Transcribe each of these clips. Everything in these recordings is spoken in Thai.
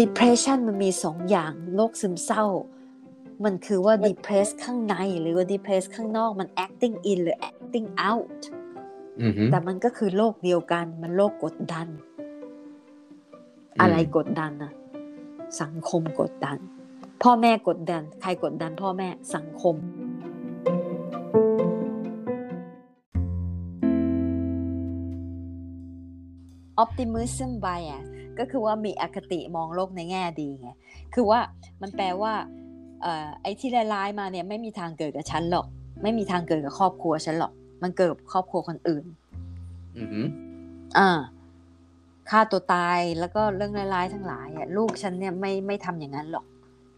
depression มันมีสองอย่างโรคซึมเศร้า มันคือว่า depress ข้างในหรือว่า depress ข้างนอกมัน acting in หรือ acting out อือฮึแต่มันก็คือโรคเดียวกัน มันโรคกดดัน อะไรกดดันอะสังคมกดดัน พ่อแม่กดดัน ใครกดดันพ่อแม่สังคม optimism bias ก็คือว่ามีอคติมองโลกในแง่ดีไง คือว่ามันแปลว่าเอ่อไอ้ที่ร้ายๆมาเนี่ยไม่มีทางเกิดกับฉันหรอก ไม่มีทางเกิดกับครอบครัวฉันหรอก มันเกิดกับครอบครัวคนอื่น อือฮึอ่าฆ่าตัวตายแล้วก็เรื่องร้ายๆทั้งหลายอะลูกฉันเนี่ยไม่ไม่ทำอย่างนั้นหรอก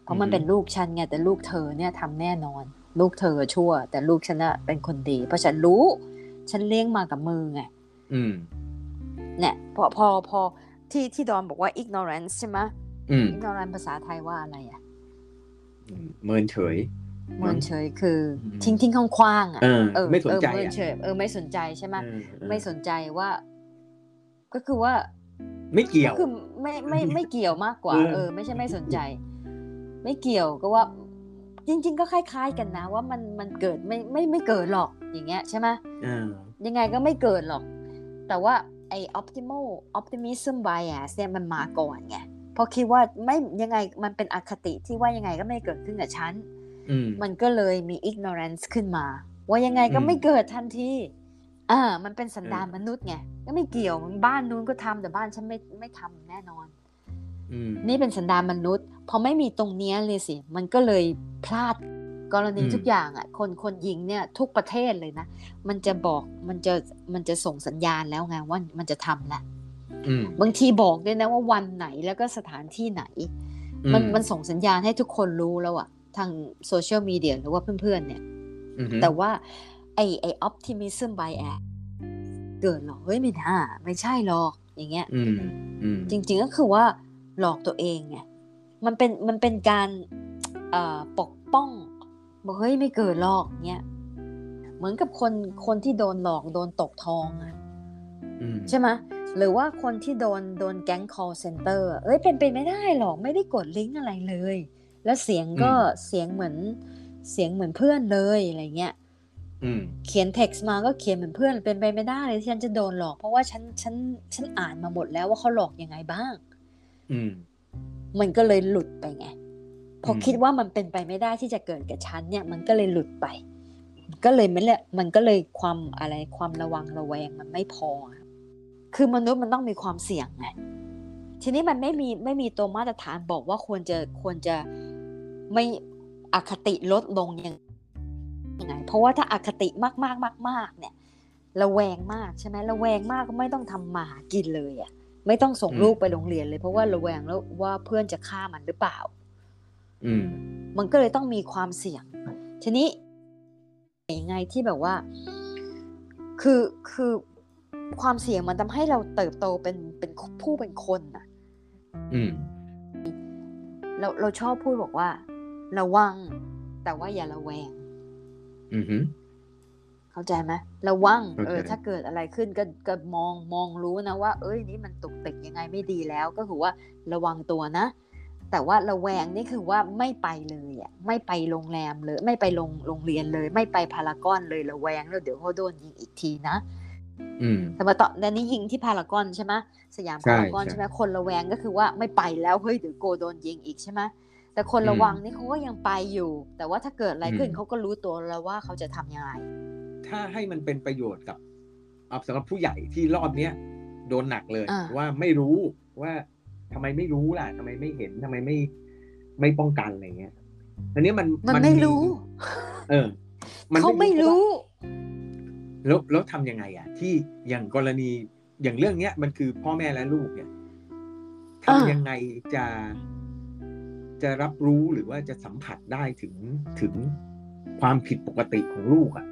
เพราะมันเป็นลูกฉันไงแต่ลูกเธอเนี่ยทำแน่นอน ลูกเธอชั่ว แต่ลูกฉันน่ะเป็นคนดี เพราะฉันรู้ ฉันเลี้ยงมากับมือไงอืม เนี่ยพอพอพอที่ที่ดอนบอกว่า ignorance ใช่ไหมอืม ignorance ภาษาไทยว่าอะไรอะเมินเฉยเมินเฉยคืออมทิ้งทิ้งคว้างๆอะเออไม่สนใจเออเมินอะเฉยเออไม่สนใจใช่ไหมเออเออไม่สนใจว่า ก็คือว่า ไม่เกี่ยวก็คือไม่ไม่ไม่เกี่ยวมากกว่าเออเออ ไม่ใช่ไม่สนใจ ไม่เกี่ยวก็ว่า จริง ๆ ก็คล้าย ๆ กันนะ ว่ามันมันเกิดไม่ไม่ไม่เกิดหรอกอย่างเงี้ยใช่ไหมเออยังไงก็ไม่เกิดหรอก แต่ว่า ไอ้ optimal optimism bias เนี่ยมันมาก่อนไงเพราะคิดว่าไม่ยังไงมันเป็นอคติที่ว่ายังไงก็ไม่เกิดขึ้นกับฉันอืมมันก็เลยมี ignorance ขึ้นมา ว่ายังไงก็อืมไม่เกิดทันทีอ่ามันเป็นสันดานเออมนุษย์ไงก็ไม่เกี่ยวบ้านนู้นก็ทำแต่บ้านฉันไม่ไม่ทำแน่นอนอืมนี่เป็นสันดานมนุษย์พอไม่มีตรงเนี้ยเลยสิ มันก็เลยพลาด กรณีอืมทุกอย่างอะ คนคนยิงเนี่ยทุกประเทศเลยนะ มันจะบอกมันจะมันจะส่งสัญญาณแล้วไงว่ามันจะทำละอืมบางทีบอกด้วยนะว่าวันไหนแล้วก็สถานที่ไหน มันมันส่งสัญญาณให้ทุกคนรู้แล้วอะทางโซเชียลมีเดียหรือว่าเพื่อนๆ เนี่ยอืมแต่ว่า ไอไอ optimism bias เกิดหรอ เฮ้ยไม่น่าไม่ใช่หรอกอย่างเงี้ยอืมอืมจริงๆก็คือว่าหลอกตัวเองไงมันเป็นมันเป็นการเอ่อปกป้อง บอกเฮ้ยไม่เกิดหรอกเงี้ยเหมือนกับคนคนที่โดนหลอกโดนตกทองอะอืมใช่ไหมหรือว่าคนที่โดนโดนแก๊ง call center อะเอ้ยเป็นไปไม่ได้หรอกไม่ได้กดลิงก์อะไรเลย แล้วเสียงก็เสียงเหมือนเสียงเหมือนเพื่อนเลยอะไรเงี้ยอืมเขียน text มาก็เขียนเหมือนเพื่อนเป็นไปไม่ได้เลยที่ฉันจะโดนหลอก เพราะว่าฉันฉันฉันอ่านมาหมดแล้วว่าเขาหลอกยังไงบ้าง อืมมันก็เลยหลุดไปไง พออมคิดว่ามันเป็นไปไม่ได้ที่จะเกิดกับฉันเนี่ย มันก็เลยหลุดไป ก็เลยไม่ละมันก็เลยความอะไรความระวังระแวงมันไม่พออะคือมนุษย์มันต้องมีความเสี่ยงไงทีนี้มันไม่มีไม่มีตัวมาตรฐานบอกว่าควรจะควรจะไม่อคติลดลงยังยังไงเพราะว่าถ้าอคติมากมากมากมากๆเนี่ย ระแวงมากใช่ไหมระแวงมากก็ไม่ต้องทำมาหากินเลยอะไม่ต้องส่งอืมลูกไปโรงเรียนเลย เพราะว่าระแวงแล้วว่าเพื่อนจะฆ่ามันหรือเปล่าอื มมันก็เลยต้องมีความเสี่ยง ทีนี้ยังไงที่แบบว่า คือคือความเสี่ยงมันทำให้เราเติบโตเป็นเป็นผู้เป็นคนน่ะ อืมเราเราชอบพูดบอกว่า ระวัง แต่ว่าอย่าระแวง อืมฮึเข้าใจไหมระวังเข้าใจเออ ถ้าเกิดอะไรขึ้นก็ก็มองมองรู้นะว่า เอ้ยนี่มันตุกติกยังไงไม่ดีแล้ว ก็คือว่าระวังตัวนะ แต่ว่าระแวงนี่คือว่าไม่ไปเลยอะไม่ไปโรงแรมเลย ไม่ไปโรงโรงเรียนเลย ไม่ไปพารากอนเลยระแวงแล้วเดี๋ยวเขาโดนยิงอีกทีนะอืมแต่มาตอนแต่นี้ยิงที่พารากอนใช่ไหมสยามใช่พารากอนใช่ใช่ไหมคนระแวงก็คือว่าไม่ไปแล้วเฮ้ยเดี๋ยวโกโดนยิงอีกใช่ไหมแต่คนอืมระวังนี่เขาก็ยังไปอยู่ แต่ว่าถ้าเกิดอะไรขึ้นอืมเขาก็รู้ตัวแล้วว่าเขาจะทำยังไงถ้าให้มันเป็นประโยชน์กับเอาสำหรับผู้ใหญ่ที่รอบเนี้ยโดนหนักเลยอ่าว่าไม่รู้ว่า ทำไมไม่รู้ล่ะทำไมไม่เห็นทำไมไม่ไม่ป้องกันอะไรเงี้ยอันนี้มันมันไม่รู้ เออ มันเขาไม่รู้ แล้วแล้วทำยังไงอะ ที่อย่างกรณีอย่างเรื่องเนี้ย มันคือพ่อแม่และลูกเนี่ยทำอ่ายังไงจะจะรับรู้หรือว่าจะสัมผัสได้ถึงถึงความผิดปกติของลูกอะ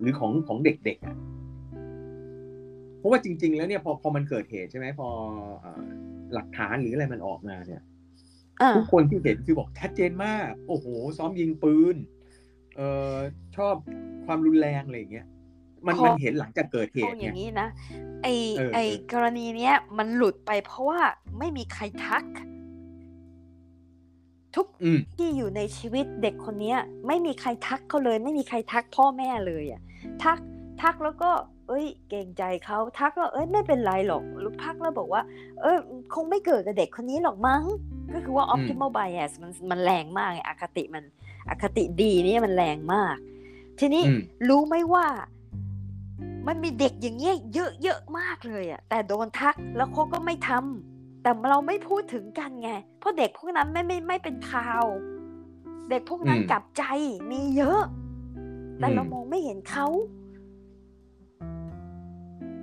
หรือของของเด็กๆอะ เพราะว่าจริง ๆ แล้วเนี่ยพอพอมันเกิดเหตุใช่ไหมพอเอ่อหลักฐานหรืออะไรมันออกมาเนี่ยอ่าทุกคนที่เห็นคือบอกชัดเจนมาก โอ้โห ซ้อมยิงปืนเอ่อชอบความรุนแรงอะไรอย่างเงี้ยมันพอมันเห็นหลังจากเกิดเหเอาตุอเนี่ย่ายงนี้นะไอเออไอเออกรณีเนี้ยมันหลุดไปเพราะว่าไม่มีใครทัก ทุกอืมที่อยู่ในชีวิตเด็กคนเนี้ย ไม่มีใครทักเขาเลย ไม่มีใครทักพ่อแม่เลยอะ ทักทักแล้วก็ เอ้ย เกรงใจเขาทักแล้วเอ้ยไม่เป็นไรหรอกหรือพักแล้วบอกว่า เออคงไม่เกิดกับเด็กคนนี้หรอกมั้ง ก็คือว่า optimal bias มันมันแรงมากไงอคติมันอคติดีเนี่ยมันแรงมาก ทีนี้อืมรู้ไหมว่า มันมีเด็กอย่างเงี้ยเยอะเยอะมากเลยอะแต่โดนทักแล้วเขาก็ไม่ทำแต่เราไม่พูดถึงกันไง เพราะเด็กพวกนั้นไม่ไม่ไม่เป็นข่าว เด็กพวกนั้นอืมกลับใจมีเยอะ แต่เราอืมมองไม่เห็นเขา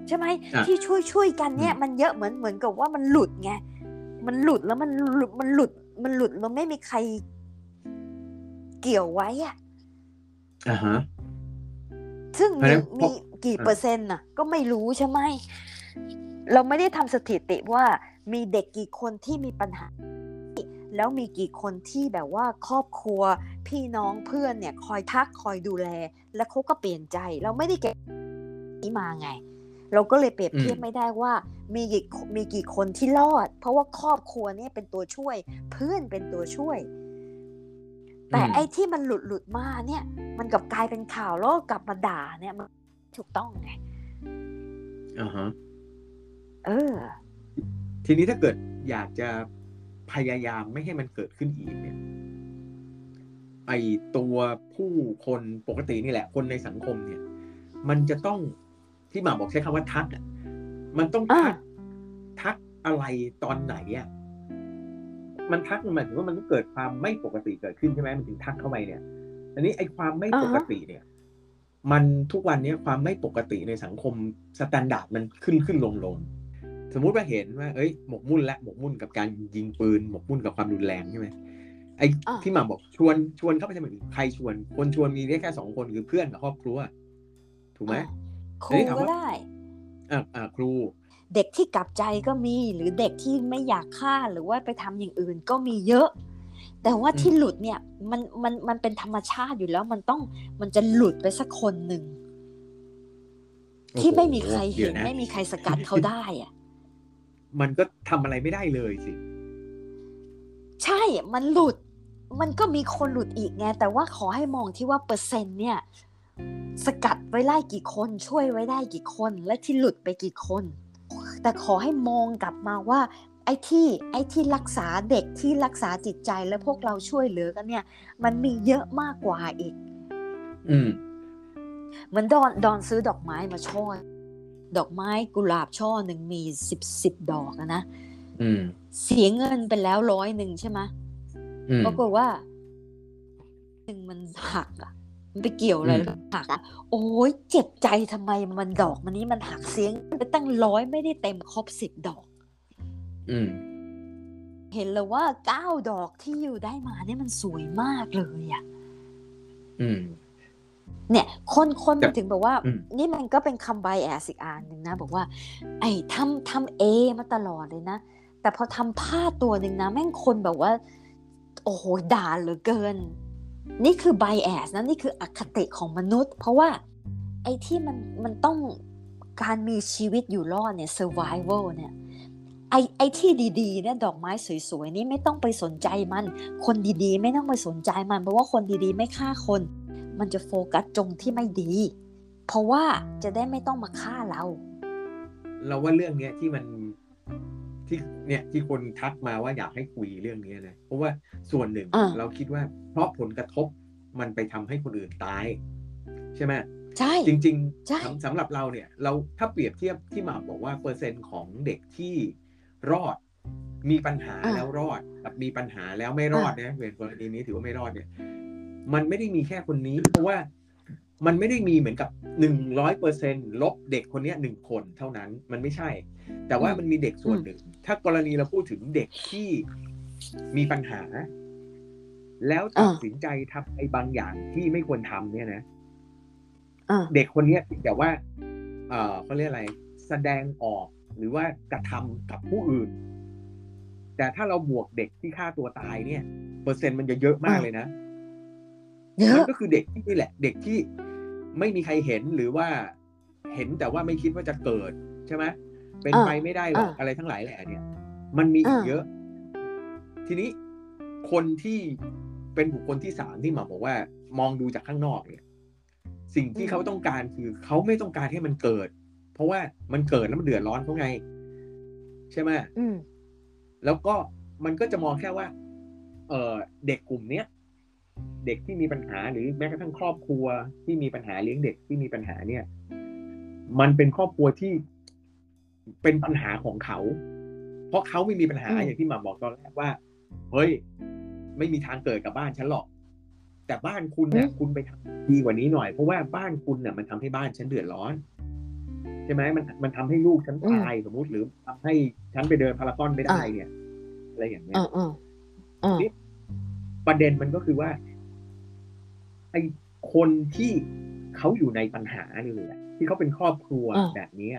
ใช่ไหมอะที่ช่วยช่วยกันเนี่ยอืมมันเยอะเหมือนเหมือนกับว่ามันหลุดไงมันหลุดแล้วมันหลุดมันหลุดมันหลุดแล้วไม่มีใครเกี่ยวไว้อะอ่าฮะซึ่งเพราะมีฉะนั้นพอมีกี่เปอร์เซ็นต์น่ะ ก็ไม่รู้ใช่ไหมเราไม่ได้ทำสถิติว่ามีเด็กกี่คนที่มีปัญหา แล้วมีกี่คนที่แบบว่าครอบครัว พี่น้องเพื่อนเนี่ย คอยทักคอยดูแล แล้วเขาก็เปลี่ยนใจ เราไม่ได้เก็บนี้มาไง เราก็เลยเปรียบเทียบอืมไม่ได้ว่า มีกี่มีกี่คนที่รอด เพราะว่าครอบครัวเนี่ยเป็นตัวช่วย เพื่อนเป็นตัวช่วย แต่อืมไอ้ที่มันหลุดหลุดมาเนี่ย มันกลับกลายเป็นข่าวแล้วก็กลับมาด่าเนี่ยมันถูกต้องไงอ่าฮะเออ ทีนี้ถ้าเกิดอยากจะพยายามไม่ให้มันเกิดขึ้นอีกเนี่ยไอตัวผู้คนปกตินี่แหละ คนในสังคมเนี่ย มันจะต้อง ที่หมอบอกใช้คำว่าทักอะมันต้องทักทักอะไรตอนไหนอะมันทักมันหมายถึงว่ามันต้องเกิดความไม่ปกติเกิดขึ้นใช่ไหมมันถึงทักเข้าไปเนี่ย อันนี้ไอความไม่ปกติเนี่ย มันทุกวันเนี้ยความไม่ปกติในสังคม standard มันขึ้นขึ้นลงลงสมมุติว่าเห็นว่าเอ้ยหมกมุ่นและหมกมุ่นกับการยิงปืนหมกมุ่นกับความรุนแรงใช่ไหมไอ้อ่าที่หมาบอกชวนชวนเข้าไปทำอย่างอื่นใครชวน คนชวนมีได้แค่สองคนคือเพื่อนกับครอบครัว ถูกไหมอะ คเอ้รูยถามก็ว่าได้อ่าอ่าครู เด็กที่กลับใจก็มีหรือเด็กที่ไม่อยากฆ่าหรือว่าไปทำอย่างอื่นก็มีเยอะ แต่ว่าอืมที่หลุดเนี่ยมันมันมันเป็นธรรมชาติอยู่แล้วมันต้องมันจะหลุดไปสักคนหนึ่งที่ไม่มีใครดี๋เห็ยวนนะไม่มีใครสกัดเขาได้อะมันก็ทำอะไรไม่ได้เลยสิ ใช่มันหลุด มันก็มีคนหลุดอีกไง แต่ว่าขอให้มองที่ว่าเปอร์เซ็นต์เนี่ย สกัดไว้ได้กี่คน ช่วยไว้ได้กี่คน และที่หลุดไปกี่คน แต่ขอให้มองกลับมาว่า ไอ้ที่ไอ้ที่รักษาเด็กที่รักษาจิตใจและพวกเราช่วยเหลือกันเนี่ย มันมีเยอะมากกว่าอีก อืมเหมือนดอนดอนซื้อดอกไม้มาช่อดอกไม้กุหลาบช่อหนึ่งมีสิบสิบดอกอะนะอืมเสียเงินไปแล้วร้อยหนึ่งใช่ไหมอืมปรากฏว่าหนึ่งมันหักอะมัน ไปเกี่ยวอะไรอืมแล้วหักอะโอ้ยเจ็บใจทำไมมันดอกมันนี้มันหักเสียงไปตั้งร้อยไม่ได้เต็มครบสิบดอก อืม เห็นเลยว่าเก้าดอกที่อยู่ได้มาเนี่ยมันสวยมากเลยอะอืม เนี่ย คนคนแต่มันถึงบอกว่าอืมนี่มันก็เป็นคำไบแอสอีกอันหนึ่งนะ บอกว่า ไอ้ทำทำเอมาตลอดเลยนะ แต่พอทำพลาดตัวหนึ่งนะ แม่งคนแบบว่า โอ้โหด่าเหลือเกิน นี่คือไบแอสนะนี่คืออคติของมนุษย์ เพราะว่าไอ้ที่มันมันต้องการมีชีวิตอยู่รอดเนี่ย survival เนี่ยไอ้ไอ้ที่ดีๆเนี่ยดอกไม้สวยๆนี่ไม่ต้องไปสนใจมัน คนดีๆ ไม่ต้องไปสนใจมันเพราะว่าคนดีๆ ไม่ฆ่าคน มันจะโฟกัสตรงที่ไม่ดี เพราะว่าจะได้ไม่ต้องมาฆ่าเรา เราว่าเรื่องเนี้ยที่มัน ที่เนี่ยที่คนทักมาว่าอยากให้คุยเรื่องเนี้ยนะเพราะว่าส่วนหนึ่งอ่าเราคิดว่า เพราะผลกระทบมันไปทำให้คนอื่นตาย ใช่ไหมใช่จริงใช่ๆสำสำหรับเราเนี่ย เราถ้าเปรียบเทียบที่หมาบอกว่าเปอร์เซ็นต์ของเด็กที่รอดมีปัญหาอ่าแล้วรอดกับมีปัญหาแล้วไม่รอดนะเป็นกรณีนี้ถือว่าไม่รอดเนี่ย มันไม่ได้มีแค่คนนี้ เพราะว่ามันไม่ได้มีเหมือนกับหนึ่งร้อยเปอร์เซ็นลบเด็กคนเนี้ยหนึ่งคนเท่านั้นมันไม่ใช่ แต่ว่ามันมีเด็กส่วนหนึ่ง ถ้ากรณีเราพูดถึงเด็กที่มีปัญหา แล้วตัดสินใจทำไอ้บางอย่างที่ไม่ควรทำเนี่ยนะอ่าเด็กคนเนี้ยแต่ว่า เออเขาเรียกอะไร แสดงออกหรือว่ากระทำกับผู้อื่น แต่ถ้าเราบวกเด็กที่ฆ่าตัวตายเนี่ย เปอร์เซ็นต์มันจะเยอะมากเลยนะเยมัอะนก็คือเด็กที่นี่แหละ เด็กที่ไม่มีใครเห็นหรือว่าเห็นแต่ว่าไม่คิดว่าจะเกิดใช่ไหม เป็นอ่าไปไม่ได้หรอกอ่าอะไรทั้งหลายแหละเนี่ย มันมีอีกอ่าเยอะ ทีนี้คนที่เป็นบุคคลที่สามที่หมาบอกว่า มองดูจากข้างนอกเนี่ย สิ่งที่เขาต้องการคือเขาไม่ต้องการให้มันเกิด เพราะว่ามันเกิดแล้วมันเดือดร้อนเขาไง ใช่ไหมอืมแล้วก็มันก็จะมองแค่ว่า เออเด็กกลุ่มเนี้ยเด็กที่มีปัญหาหรือแม้กระทั่งครอบครัวที่มีปัญหาเลี้ยงเด็กที่มีปัญหาเนี่ย มันเป็นครอบครัวที่ เป็นปัญหาของเขา เพราะเขาไม่มีปัญหาอืมอย่างที่หมาบอกตอนแรกว่า เฮ้ย ไม่มีทางเกิดกับบ้านฉันหรอก แต่บ้านคุณเนี่ยคุณไปทำดีกว่านี้หน่อย เพราะว่าบ้านคุณเนี่ยมันทำให้บ้านฉันเดือดร้อนใช่ไหมมันมันทำให้ลูกฉันตายสมมุติหรือทำให้ฉันไปเดินพารากอนไม่ได้เนี่ยอะไรอย่างเงี้ยอ่าอ่าอ่านี่ประเด็นมันก็คือว่าไอ้คนที่เขาอยู่ในปัญหาเลยอะที่เขาเป็นครอบครัวอ่าแบบเนี้ย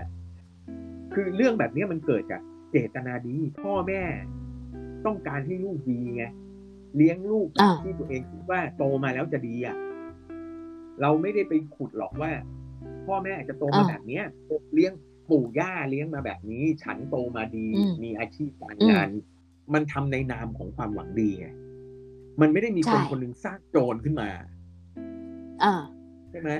คือเรื่องแบบเนี้ยมันเกิดจากเจตนาดี พ่อแม่ต้องการให้ลูกดีไงเลี้ยงลูกอ่าที่ตัวเองคิดว่าโตมาแล้วจะดีอะเราไม่ได้ไปขุดหรอกว่า พ่อแม่อาจจะโตมาแบบเนี้ยเลี้ยงปู่ย่าเลี้ยงมาแบบนี้ ฉันโตมาดีอืมมีอาชีพการอืมงาน มันทำในนามของความหวังดีไงมันไม่ได้มีคนใช่คนหนึ่งสร้างโจรขึ้นมาอ่าใช่ไหม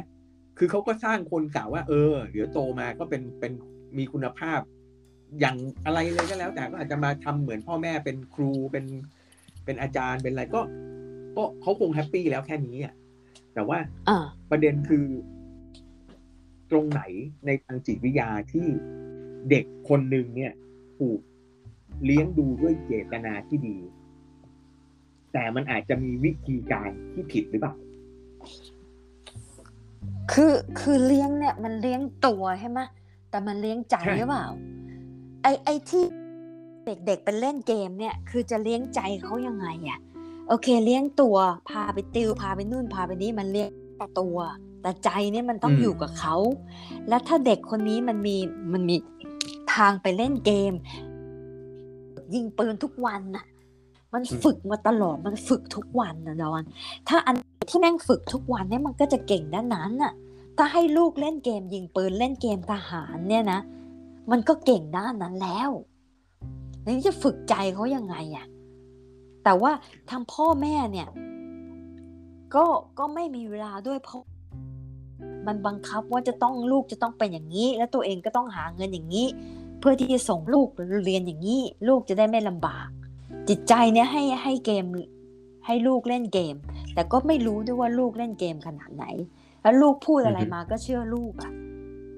คือเขาก็สร้างคนกล่าวว่า เออ เดี๋ยวโตมาก็เป็นเป็น มีคุณภาพ อย่างอะไรเลยก็แล้ว แต่ก็อาจจะมาทำเหมือนพ่อแม่เป็นครูเป็นเป็นอาจารย์เป็นอะไรก็ก็เขาคงแฮปปี้แล้วแค่นี้อะแต่ว่าอ่าประเด็นคือ ตรงไหนในทางจิตวิทยาที่เด็กคนหนึ่งเนี่ยถูกเลี้ยงดูด้วยเจตนาที่ดี แต่มันอาจจะมีวิธีการที่ผิดหรือเปล่าคือคือเลี้ยงเนี่ย มันเลี้ยงตัวใช่ไหม แต่มันเลี้ยงใจใช่หรือเปล่า ไอไอที่เด็กๆเป็นเล่นเกมเนี่ย คือจะเลี้ยงใจเขายังไงอะโอเค เลี้ยงตัวพาไปติวพาไปนู่นพาไปนี้มันเลี้ยงตัว แต่ใจเนี่ยมันต้องอืมอยู่กับเขา แล้วถ้าเด็กคนนี้มันมีมันมีทางไปเล่นเกม ยิงปืนทุกวันน่ะ มันฝึกมาตลอดมันฝึกทุกวันนะดอน ถ้าอันที่แม่งฝึกทุกวันเนี่ยมันก็จะเก่งด้านนั้นน่ะ ถ้าให้ลูกเล่นเกมยิงปืนเล่นเกมทหารเนี่ยนะ มันก็เก่งด้านนั้นแล้วแล้วนี่จะฝึกใจเขายังไงอะแต่ว่าทางพ่อแม่เนี่ย ก็ก็ไม่มีเวลาด้วยเพราะมันบังคับว่าจะต้องลูกจะต้องเป็นอย่างนี้ แล้วตัวเองก็ต้องหาเงินอย่างนี้ เพื่อที่จะส่งลูกเรียนอย่างนี้ ลูกจะได้ไม่ลำบาก จิตใจเนี่ยให้ให้เกมให้ลูกเล่นเกม แต่ก็ไม่รู้ด้วยว่าลูกเล่นเกมขนาดไหน แล้วลูกพูดอะไรอือฮึมาก็เชื่อลูกอะ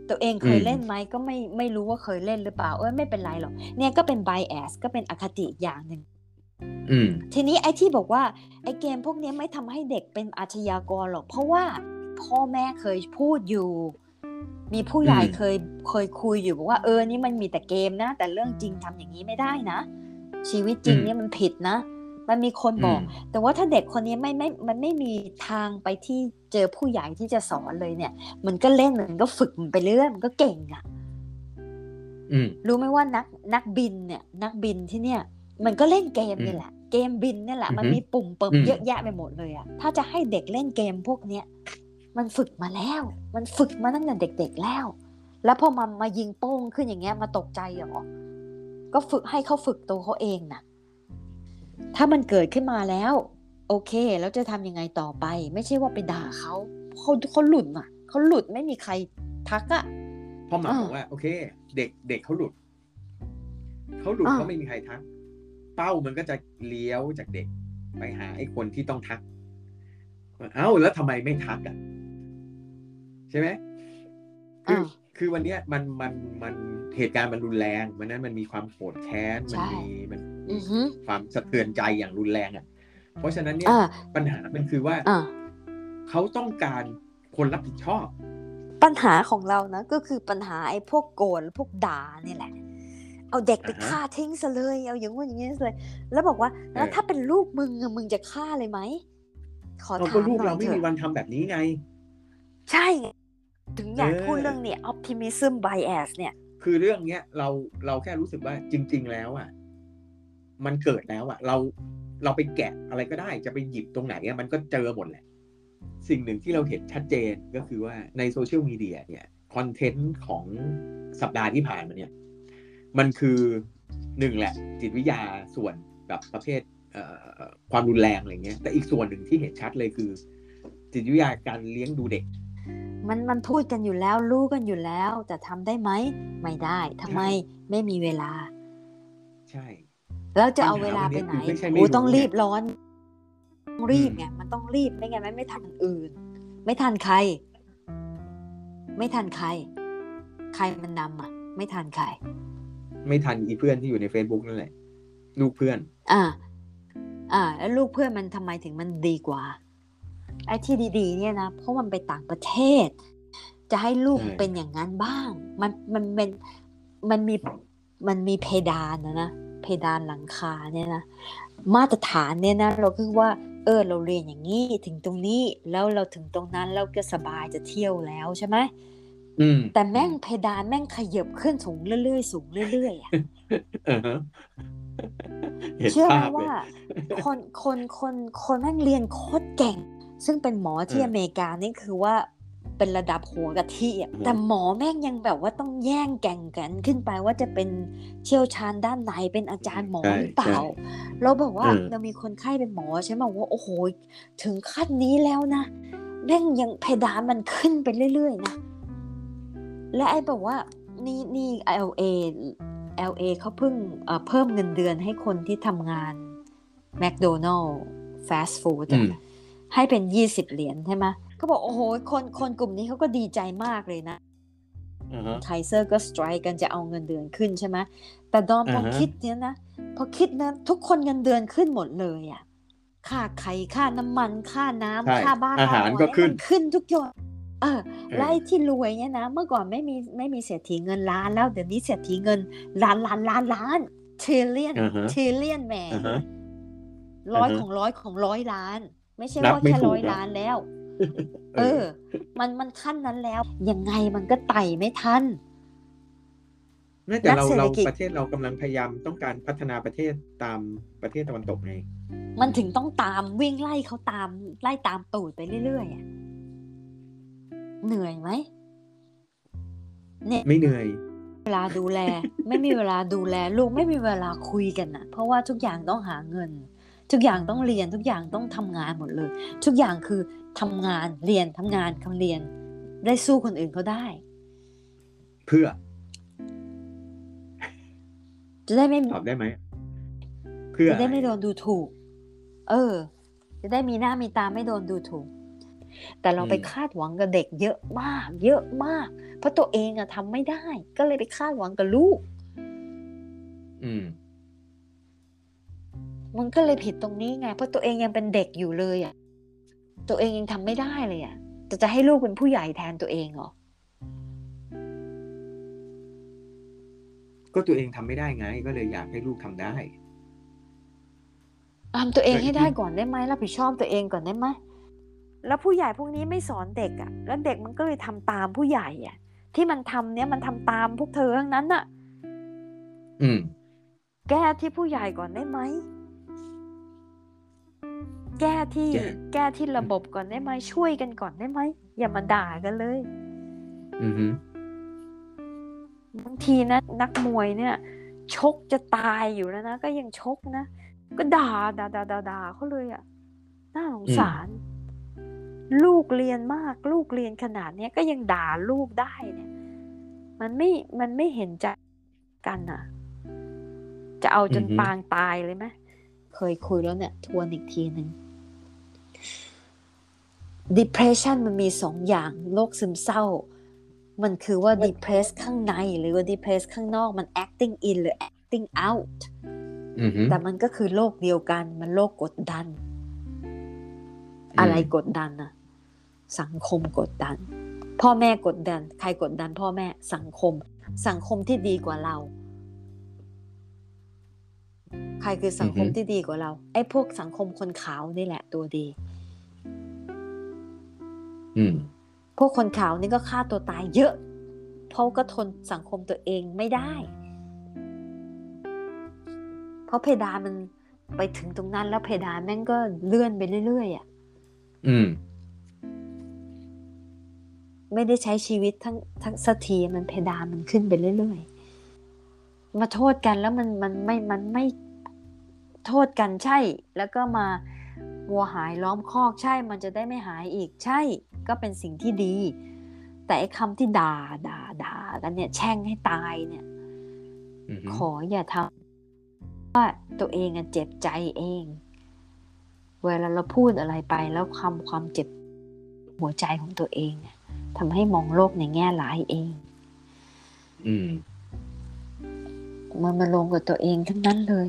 ตัวเองเคยอืมเล่นไหมก็ไม่ไม่รู้ว่าเคยเล่นหรือเปล่า เอ้ยไม่เป็นไรหรอกเนี่ยก็เป็น bias ก็เป็นอคติอีกอย่างหนึ่งอืมทีนี้ไอ้ที่บอกว่าไอ้เกมพวกนี้ไม่ทำให้เด็กเป็นอาชญากรหรอก เพราะว่าพ่อแม่เคยพูดอยู่ มีผู้ใหญ่อืมเคยเคยคุยอยู่บอกว่าเออนี่มันมีแต่เกมนะ แต่เรื่องจริงทำอย่างนี้ไม่ได้นะชีวิตจริงเนี่ยมันผิดนะ มันมีคนบอกมแต่ว่าถ้าเด็กคนนี้ไม่ไม่มันไม่มีทางไปที่เจอผู้ใหญ่ที่จะสอนเลยเนี่ย มันก็เล่นมันก็ฝึกมันไปเรื่อยมันก็เก่งอะอืมรู้ไหมว่านักนักบินเนี่ย นักบินที่เนี่ย มันก็เล่นเกมนี่แหละ เกมบินนี่แหละอือฮึมันมีปุ่มเปิมอืมเยอะแยะไปหมดเลยอะถ้าจะให้เด็กเล่นเกมพวกเนี้ยมันฝึกมาแล้ว มันฝึกมาตั้งแต่เด็ก ๆแล้ว แล้วพอมามายิงโป้งขึ้นอย่างเงี้ยมาตกใจเหรอก็ฝึกให้เขาฝึกตัวเขาเองน่ะ ถ้ามันเกิดขึ้นมาแล้ว โอเค แล้วจะทำยังไงต่อไป ไม่ใช่ว่าไปด่าเขาเขาเขาหลุดอะเขาหลุดไม่มีใครทักอะพ่อหมาอ่าบอกว่าโอเค เด็กเด็กเขาหลุดเขาหลุดอ่าเขาไม่มีใครทัก เป้ามันก็จะเลี้ยวจากเด็ก ไปหาไอ้คนที่ต้องทัก เอ้าแล้วทำไมไม่ทักอะใช่ไหมคือออ่าคือวันเนี้ยมันมันมันเหตุการณ์มันรุนแรงวันนั้นมันมีความโกรธแค้นมันใช่มีมันอือฮึ ความสะเทือนใจอย่างรุนแรงอะ เพราะฉะนั้นเนี่ยอ่าปัญหามันคือว่าอ่าเขาต้องการคนรับผิดชอบ ปัญหาของเรานะ ก็คือปัญหาไอ้พวกโกรธพวกด่านี่แหละ เอาเด็กไปอ่าฮะฆ่าทิ้งซะเลยเอาอย่างงู้นอย่างนี้เลย แล้วบอกว่าแล้วเออถ้าเป็นลูกมึงอะมึงจะฆ่าเลยไหมขอเราถาก็มลูกหน่เราอยไม่เถมีอะวันทำแบบนี้ไง ใช่ไงถึงอยากเออพูดเรื่องเนี่ย optimism bias เนี่ย คือเรื่องเนี้ยเราเราแค่รู้สึกว่าจริง ๆ แล้วอะ มันเกิดแล้วอะเราเราไปแกะอะไรก็ได้ จะไปหยิบตรงไหนอะมันก็เจอหมดแหละ สิ่งหนึ่งที่เราเห็นชัดเจนก็คือว่าในโซเชียลมีเดียเนี่ยคอนเทนต์ของสัปดาห์ที่ผ่านมาเนี่ย มันคือหนึ่งแหละ จิตวิทยาส่วนแบบประเภทเอ่อความรุนแรงอะไรเงี้ยแต่อีกส่วนหนึ่งที่เห็นชัดเลยคือ จิตวิทยาการเลี้ยงดูเด็ก มันมันพูดกันอยู่แล้วรู้กันอยู่แล้วแต่ทำได้ไหมไม่ได้ทำไมไม่มีเวลา ใช่ แล้วจะเอาเวลาไปไหนปัญหาวันนี้คือไม่ใช่ไม่โอ้รู้ต้องรีบไงร้อนต้องรีบอืมไงมันต้องรีบไม่งั้นมันไม่ทันคนอื่น ไม่ทันใคร ไม่ทันใคร ใครมันนำอะ ไม่ทันใคร ไม่ทันอีเพื่อนที่อยู่ใน Facebook นั่นแหละ ลูกเพื่อน อ่า อ่า แล้วลูกเพื่อนมันทำไมถึงมันดีกว่า ไอ้ที่ดี ๆ เนี่ยนะเพราะมันไปต่างประเทศ จะให้ลูกใช่เป็นอย่างนั้นบ้าง มันมันเป็นมันมีมันมีเพดานนะนะ เพดานหลังคาเนี่ยนะมาตรฐานเนี่ยนะเราคือว่า เออเราเรียนอย่างนี้ถึงตรงนี้แล้วเราถึงตรงนั้นเราก็สบายจะเที่ยวแล้วใช่ไหมอืมแต่แม่งเพดานแม่งขยับขึ้นสูงเรื่อยๆสูงเรื่อยๆอะอ่าฮะเห็นเชื่อไหมภาพเลยว่า คนคนคนคนแม่งเรียนโคตรเก่ง ซึ่งเป็นหมอที่เอออเมริกานี่คือว่า เป็นระดับหัวกะทิอะอืมแต่หมอแม่งยังแบบว่าต้องแย่งแก่งกันขึ้นไปว่าจะเป็นเชี่ยวชาญด้านไหนเป็นอาจารย์หมอใช่หรือเปล่าใช่เราบอกว่าเออเรามีคนไข้เป็นหมอใช่ไหมว่าโอ้โหถึงขั้นนี้แล้วนะแม่งยังเพดานมันขึ้นไปเรื่อยๆนะและไอ้แบบว่านี่นี่ LA LA เขาเพิ่งเอ่อเพิ่มเงินเดือนให้คนที่ทำงาน McDonald Fast Food อือะมให้เป็นยี่สิบเหรียญใช่ไหม ก็บอกโอ้โหคนคนกลุ่มนี้เขาก็ดีใจมากเลยนะอ่าฮะไคเซอร์ก็สไตร์กันจะเอาเงินเดือนขึ้นใช่ไหมแต่ดอมพออ่าฮะคิดเนี้ยนะพอคิดนะทุกคนเงินเดือนขึ้นหมดเลยอะค่าไข่ค่าน้ำมันค่าน้ำใช่ค่าบ้านอาหารค่ก็ขึ้นมันขึ้นทุกอย่างเออเออแล้วไอ้ที่รวยเนี่ยนะเมื่อก่อนไม่มีไม่มีเศรษฐีเงินล้านแล้วเดี๋ยวนี้เศรษฐีเงินล้านล้านล้านล้านทริลเลียนอ่าฮะทริลเลียนแหมอ่าฮะร้อยอ่าฮะของร้อยของร้อยล้าน ไม่ใช่นับว่าไม่แค่ถูกร้อยหรอกล้านแล้ว เออ มันมันขั้นนั้นแล้ว ยังไงมันก็ไต่ไม่ทันนั่นแต่เรานักเศรษฐเรากิจประเทศเรากำลังพยายามต้องการพัฒนาประเทศตามประเทศตะวันตกไง มันถึงต้องตามวิ่งไล่เขาตามไล่ตามตูดไปเรื่อยๆอะเหนื่อยไหมไม่เหนื่อย เวลาดูแล ไม่มีเวลาดูแล ลูกไม่มีเวลาคุยกันนะเพราะว่าทุกอย่างต้องหาเงิน ทุกอย่างต้องเรียนทุกอย่างต้องทำงานหมดเลย ทุกอย่างคือ ทำงานเรียนทำงานคำเรียน ได้สู้คนอื่นเขาได้ เพื่อ จะได้ไม่ตอบได้ไหมเพื่อจะได้ไม่อะรโดนดูถูก เออ จะได้มีหน้ามีตาไม่โดนดูถูก แต่เราไปคาดหวังกับเด็กเยอะมาก เยอะมาก เพราะตัวเองอะทำไม่ได้ ก็เลยไปคาดหวังกับลูก อืมมันก็เลยผิดตรงนี้ไง เพราะตัวเองยังเป็นเด็กอยู่เลยอะ ตัวเองยังทำไม่ได้เลยอะจะจะให้ลูกเป็นผู้ใหญ่แทนตัวเองเหรอก็ตัวเองทำไม่ได้ไง ก็เลยอยากให้ลูกทำได้ทำตัวเองแต่ให้ได้ที่ก่อนได้ไหมรับผิดชอบตัวเองก่อนได้ไหมแล้วผู้ใหญ่พวกนี้ไม่สอนเด็กอะ่ะ แล้วเด็กมันก็เลยทำตามผู้ใหญ่อะ่ะ ที่มันทำเนี้ยมันทำตามพวกเธอทั้งนั้นน่ะ อืม แก้ที่ผู้ใหญ่ก่อนได้ไหม แก้ที่แก้แก้ที่ระบบก่อนได้ไหมช่วยกันก่อนได้ไหมอย่ามาด่ากันเลยอือฮึบางทีนะ นักมวยเนี่ย ชกจะตายอยู่แล้วนะก็ยังชกนะก็ด่าด่าด่าด่าด่าเขาเลยอะ่ะน่าสงสาร ลูกเรียนมาก ลูกเรียนขนาดเนี้ยก็ยังด่าลูกได้เนี่ย มันไม่มันไม่เห็นใจกันอะ จะเอาจนอือฮึปางตายเลยไหมเคยคุยแล้วเนี่ย ทวนอีกทีหนึ่ง depression มันมีสองอย่างโรคซึมเศร้า มันคือว่า depress ข้างในหรือว่า depress ข้างนอกมัน acting in หรือ acting out อือฮึแต่มันก็คือโรคเดียวกันมันโรคกดดันมอะไรกดดันอะสังคมกดดัน พ่อแม่กดดัน ใครกดดัน พ่อแม่สังคม สังคมที่ดีกว่าเรา ใครคือสังคมอือฮึที่ดีกว่าเราไอ้พวกสังคมคนขาวนี่แหละตัวดีอืม พวกคนขาวนี่ก็ฆ่าตัวตายเยอะ เพราะก็ทนสังคมตัวเองไม่ได้ เพราะเพดานมันไปถึงตรงนั้นแล้วเพดานแม่งก็เลื่อนไปเรื่อยๆอะอืม ไม่ได้ใช้ชีวิตทั้งทั้งสักทีมันเพดานมันขึ้นไปเรื่อยๆมาโทษกันแล้วมันมันไม่มันไม่โทษกันใช่ แล้วก็มา วัวหายล้อมคอกใช่มันจะได้ไม่หายอีกใช่ ก็เป็นสิ่งที่ดี แต่ไอ้คำที่ด่าด่าด่ากันเนี่ย แช่งให้ตายเนี่ยอือฮึขออย่าทำว่าตัวเองอะเจ็บใจเอง เวลาเราพูดอะไรไปแล้วคำความเจ็บหัวใจของตัวเองอะทำให้มองโลกในแง่ร้ายเอง อืมมันมาลงกับตัวเองทั้งนั้นเลย